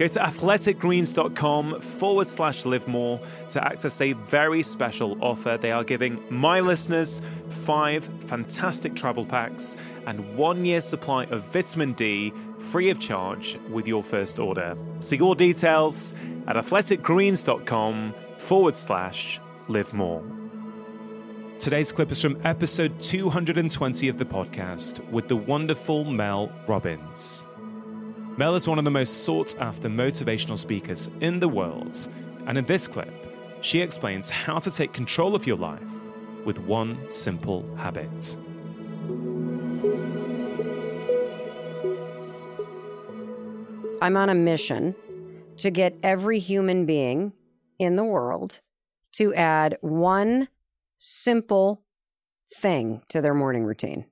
Go to athleticgreens.com forward slash live more to access a very special offer. They are giving my listeners five fantastic travel packs and one year's supply of vitamin D free of charge with your first order. See your details at athleticgreens.com forward slash live more. Today's clip is from episode 220 of the podcast with the wonderful Mel Robbins. Mel is one of the most sought after motivational speakers in the world, and in this clip, she explains how to take control of your life with one simple habit. I'm on a mission to get every human being in the world to add one simple thing to their morning routine.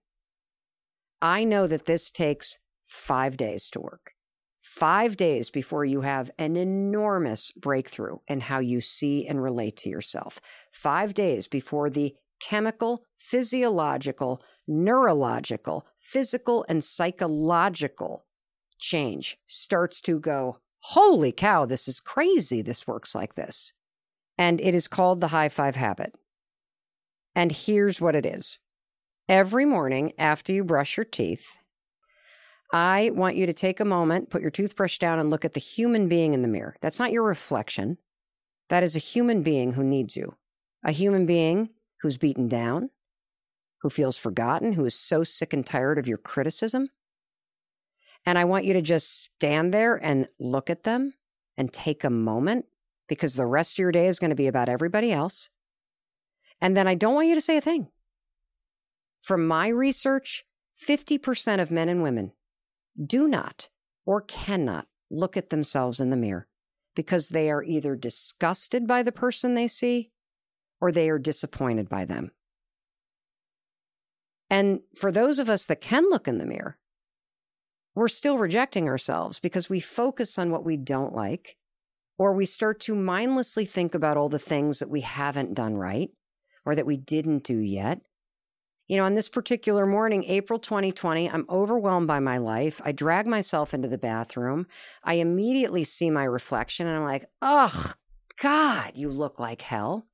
I know that this takes five days to work. Five days before you have an enormous breakthrough in how you see and relate to yourself. Five days before the chemical, physiological, neurological, physical, and psychological change starts to go, holy cow, this is crazy. This works like this. And it is called the high five habit. And here's what it is every morning after you brush your teeth, I want you to take a moment, put your toothbrush down, and look at the human being in the mirror. That's not your reflection. That is a human being who needs you, a human being who's beaten down, who feels forgotten, who is so sick and tired of your criticism. And I want you to just stand there and look at them and take a moment because the rest of your day is going to be about everybody else. And then I don't want you to say a thing. From my research, 50% of men and women do not or cannot look at themselves in the mirror because they are either disgusted by the person they see or they are disappointed by them. And for those of us that can look in the mirror, we're still rejecting ourselves because we focus on what we don't like, or we start to mindlessly think about all the things that we haven't done right or that we didn't do yet. You know, on this particular morning, April 2020, I'm overwhelmed by my life. I drag myself into the bathroom. I immediately see my reflection and I'm like, oh, God, you look like hell.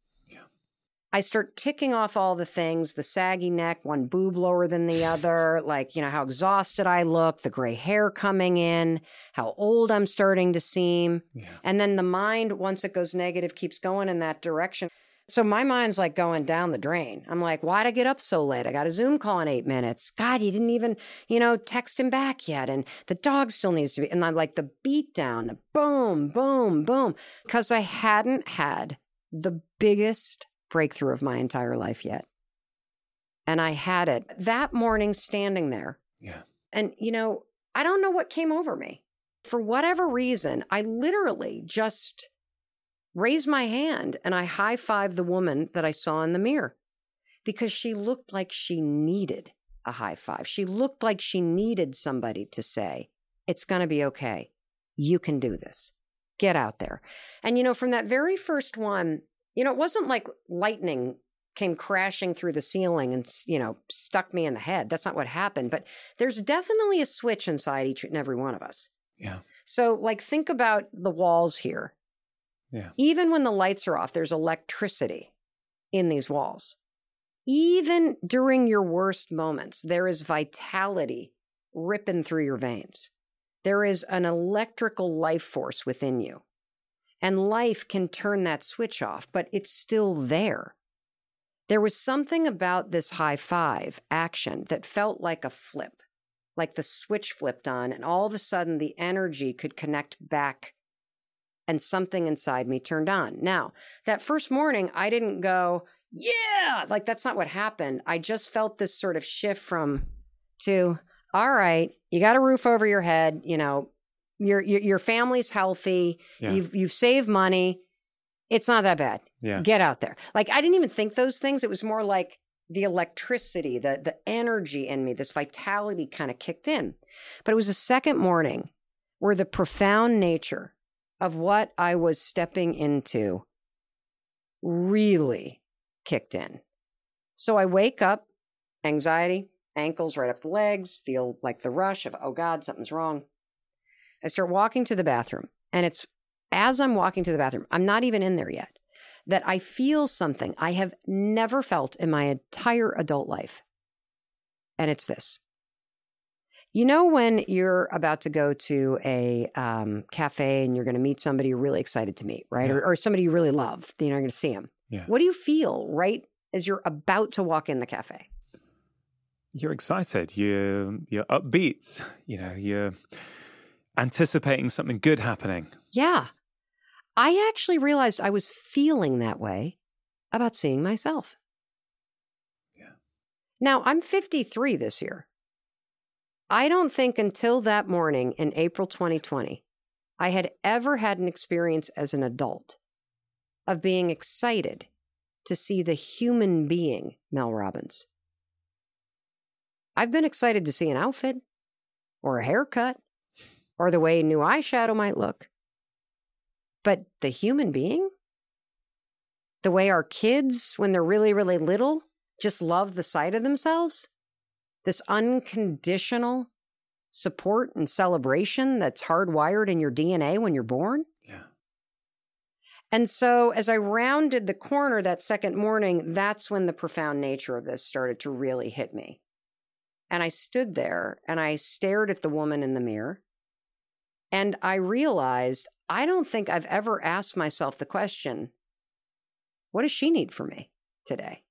I start ticking off all the things the saggy neck, one boob lower than the other, like, you know, how exhausted I look, the gray hair coming in, how old I'm starting to seem. Yeah. And then the mind, once it goes negative, keeps going in that direction. So my mind's like going down the drain. I'm like, why'd I get up so late? I got a Zoom call in eight minutes. God, you didn't even, you know, text him back yet. And the dog still needs to be. And I'm like, the beat down, the boom, boom, boom. Because I hadn't had the biggest breakthrough of my entire life yet. And I had it that morning standing there. Yeah. And, you know, I don't know what came over me. For whatever reason, I literally just raised my hand and I high fived the woman that I saw in the mirror because she looked like she needed a high five. She looked like she needed somebody to say, It's going to be okay. You can do this. Get out there. And, you know, from that very first one, you know, it wasn't like lightning came crashing through the ceiling and, you know, stuck me in the head. That's not what happened. But there's definitely a switch inside each and every one of us. Yeah. So, like, think about the walls here. Yeah. Even when the lights are off, there's electricity in these walls. Even during your worst moments, there is vitality ripping through your veins. There is an electrical life force within you. And life can turn that switch off, but it's still there. There was something about this high five action that felt like a flip, like the switch flipped on, and all of a sudden the energy could connect back and something inside me turned on. Now, that first morning, I didn't go, yeah, like that's not what happened. I just felt this sort of shift from to, all right, you got a roof over your head, you know, Your your, your family's healthy. Yeah. You've you've saved money. It's not that bad. Yeah. Get out there. Like I didn't even think those things. It was more like the electricity, the the energy in me, this vitality kind of kicked in. But it was the second morning where the profound nature of what I was stepping into really kicked in. So I wake up, anxiety, ankles right up the legs, feel like the rush of, oh God, something's wrong. I start walking to the bathroom, and it's as I'm walking to the bathroom, I'm not even in there yet, that I feel something I have never felt in my entire adult life. And it's this. You know, when you're about to go to a um, cafe and you're going to meet somebody you're really excited to meet, right? Yeah. Or, or somebody you really love, you know, you're going to see them. Yeah. What do you feel right as you're about to walk in the cafe? You're excited. You're you're upbeat. You know, you're anticipating something good happening. Yeah. I actually realized I was feeling that way about seeing myself. Yeah. Now, I'm 53 this year. I don't think until that morning in April 2020, I had ever had an experience as an adult of being excited to see the human being, Mel Robbins. I've been excited to see an outfit or a haircut or the way a new eyeshadow might look. But the human being? The way our kids, when they're really, really little, just love the sight of themselves? This unconditional support and celebration that's hardwired in your DNA when you're born? Yeah. And so, as I rounded the corner that second morning, that's when the profound nature of this started to really hit me. And I stood there and I stared at the woman in the mirror. And I realized I don't think I've ever asked myself the question what does she need from me today?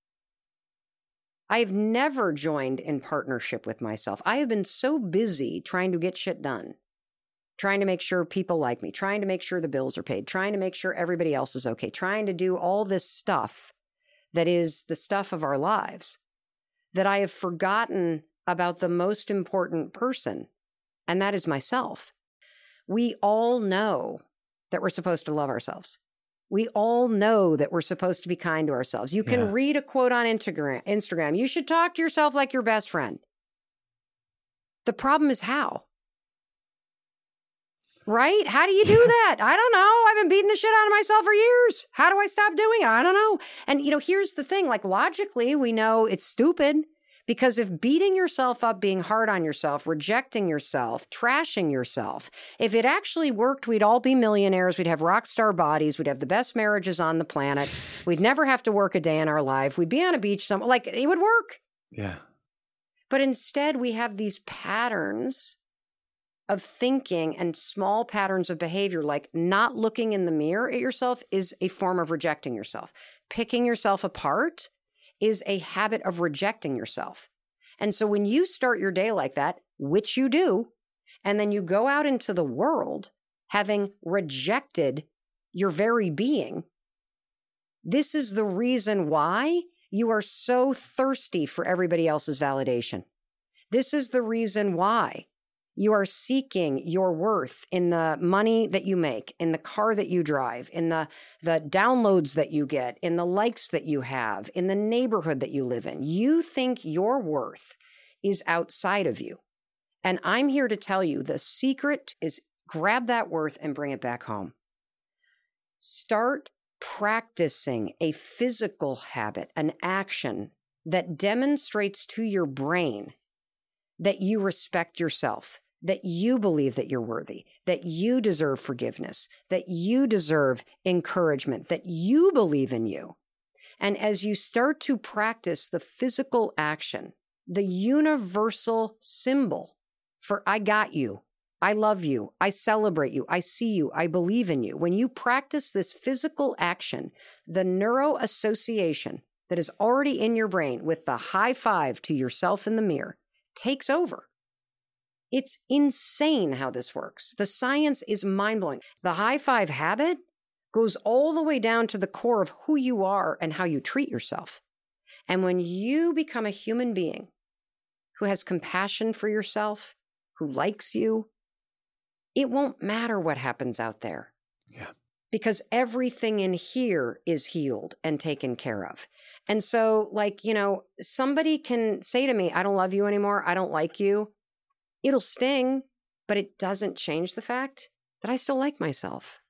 I've never joined in partnership with myself. I have been so busy trying to get shit done, trying to make sure people like me, trying to make sure the bills are paid, trying to make sure everybody else is okay, trying to do all this stuff that is the stuff of our lives that I have forgotten about the most important person, and that is myself. We all know that we're supposed to love ourselves. We all know that we're supposed to be kind to ourselves. You can Yeah. read a quote on Instagram, Instagram. You should talk to yourself like your best friend. The problem is how? Right? How do you do that? I don't know. I've been beating the shit out of myself for years. How do I stop doing it? I don't know. And you know, here's the thing, like logically, we know it's stupid because if beating yourself up, being hard on yourself, rejecting yourself, trashing yourself, if it actually worked, we'd all be millionaires. We'd have rock star bodies. We'd have the best marriages on the planet. We'd never have to work a day in our life. We'd be on a beach somewhere. Like it would work. Yeah. But instead, we have these patterns of thinking and small patterns of behavior, like not looking in the mirror at yourself is a form of rejecting yourself. Picking yourself apart is a habit of rejecting yourself. And so when you start your day like that, which you do, and then you go out into the world having rejected your very being, this is the reason why you are so thirsty for everybody else's validation. This is the reason why you are seeking your worth in the money that you make, in the car that you drive, in the, the downloads that you get, in the likes that you have, in the neighborhood that you live in. You think your worth is outside of you. And I'm here to tell you the secret is grab that worth and bring it back home. Start practicing a physical habit, an action that demonstrates to your brain that you respect yourself, that you believe that you're worthy, that you deserve forgiveness, that you deserve encouragement, that you believe in you. And as you start to practice the physical action, the universal symbol for I got you, I love you, I celebrate you, I see you, I believe in you. When you practice this physical action, the neuro association that is already in your brain with the high five to yourself in the mirror takes over. It's insane how this works. The science is mind blowing. The high five habit goes all the way down to the core of who you are and how you treat yourself. And when you become a human being who has compassion for yourself, who likes you, it won't matter what happens out there. Because everything in here is healed and taken care of. And so, like, you know, somebody can say to me, I don't love you anymore. I don't like you. It'll sting, but it doesn't change the fact that I still like myself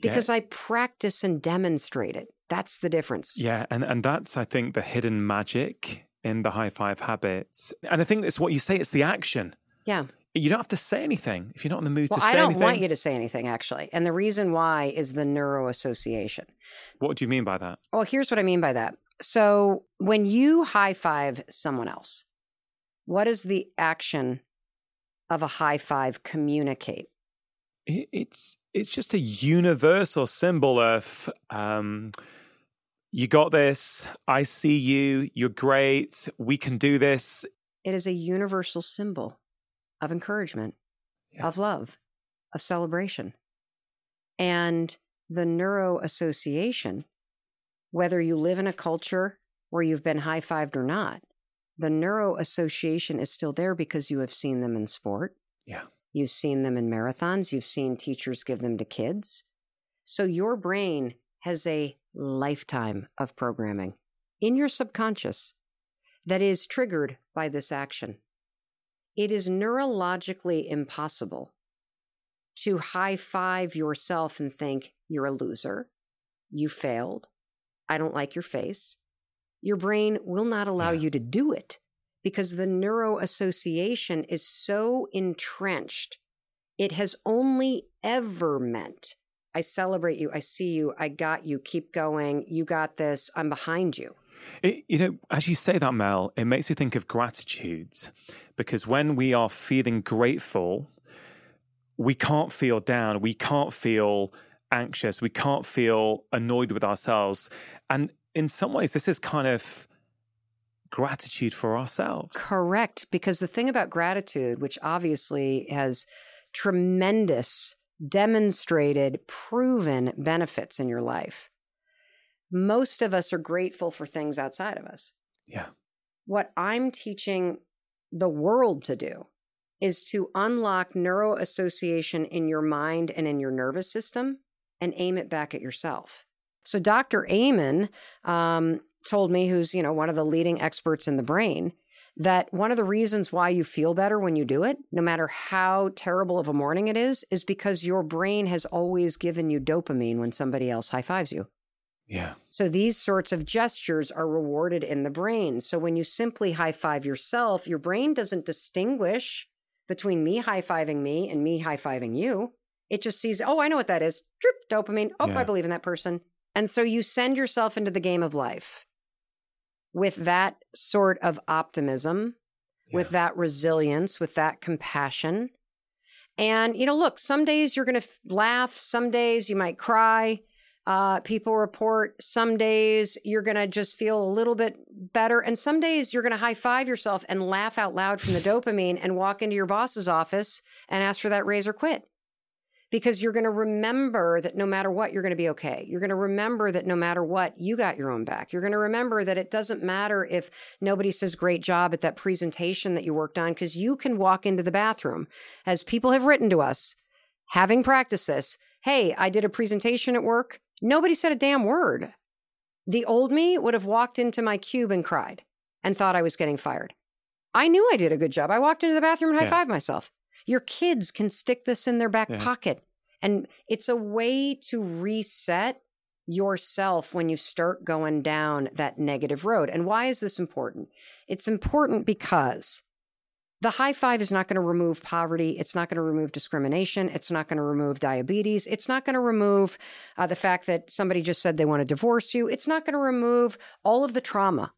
because yeah. I practice and demonstrate it. That's the difference. Yeah. And, and that's, I think, the hidden magic in the high five habits. And I think it's what you say, it's the action. Yeah. You don't have to say anything if you're not in the mood well, to say anything. I don't anything. want you to say anything, actually. And the reason why is the neuroassociation. What do you mean by that? Well, here's what I mean by that. So when you high five someone else, what does the action of a high five communicate? It's it's just a universal symbol of um, you got this. I see you. You're great. We can do this. It is a universal symbol of encouragement, yeah. of love, of celebration. And the neuro association, whether you live in a culture where you've been high fived or not, the neuro association is still there because you have seen them in sport. Yeah. You've seen them in marathons. You've seen teachers give them to kids. So your brain has a lifetime of programming in your subconscious that is triggered by this action. It is neurologically impossible to high five yourself and think you're a loser, you failed, I don't like your face. Your brain will not allow yeah. you to do it because the neuro association is so entrenched. It has only ever meant I celebrate you. I see you. I got you. Keep going. You got this. I'm behind you. It, you know, as you say that, Mel, it makes me think of gratitude because when we are feeling grateful, we can't feel down. We can't feel anxious. We can't feel annoyed with ourselves. And in some ways, this is kind of gratitude for ourselves. Correct. Because the thing about gratitude, which obviously has tremendous, demonstrated, proven benefits in your life, most of us are grateful for things outside of us. Yeah. What I'm teaching the world to do is to unlock neuro association in your mind and in your nervous system and aim it back at yourself. So Dr. Amen um, told me, who's, you know, one of the leading experts in the brain, that one of the reasons why you feel better when you do it, no matter how terrible of a morning it is, is because your brain has always given you dopamine when somebody else high fives you. Yeah. So these sorts of gestures are rewarded in the brain. So when you simply high five yourself, your brain doesn't distinguish between me high fiving me and me high fiving you. It just sees, oh, I know what that is. Drip, dopamine. Oh, yeah. I believe in that person. And so you send yourself into the game of life with that sort of optimism, yeah. with that resilience, with that compassion. And, you know, look, some days you're going to f- laugh, some days you might cry. Uh, people report some days you're going to just feel a little bit better. And some days you're going to high five yourself and laugh out loud from the dopamine and walk into your boss's office and ask for that raise or quit because you're going to remember that no matter what, you're going to be okay. You're going to remember that no matter what, you got your own back. You're going to remember that it doesn't matter if nobody says great job at that presentation that you worked on because you can walk into the bathroom. As people have written to us, having practiced this, hey, I did a presentation at work. Nobody said a damn word. The old me would have walked into my cube and cried and thought I was getting fired. I knew I did a good job. I walked into the bathroom and high fived yeah. myself. Your kids can stick this in their back yeah. pocket. And it's a way to reset yourself when you start going down that negative road. And why is this important? It's important because the high five is not going to remove poverty. It's not going to remove discrimination. It's not going to remove diabetes. It's not going to remove uh, the fact that somebody just said they want to divorce you. It's not going to remove all of the trauma.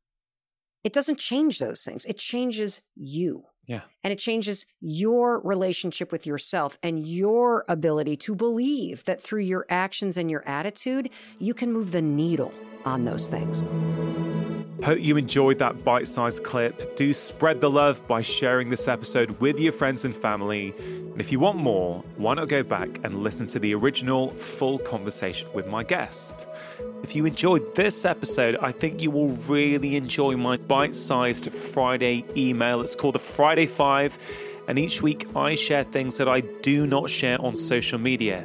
It doesn't change those things. It changes you. Yeah. And it changes your relationship with yourself and your ability to believe that through your actions and your attitude, you can move the needle on those things. Hope you enjoyed that bite sized clip. Do spread the love by sharing this episode with your friends and family. And if you want more, why not go back and listen to the original full conversation with my guest? If you enjoyed this episode, I think you will really enjoy my bite sized Friday email. It's called the Friday Five. and each week I share things that I do not share on social media.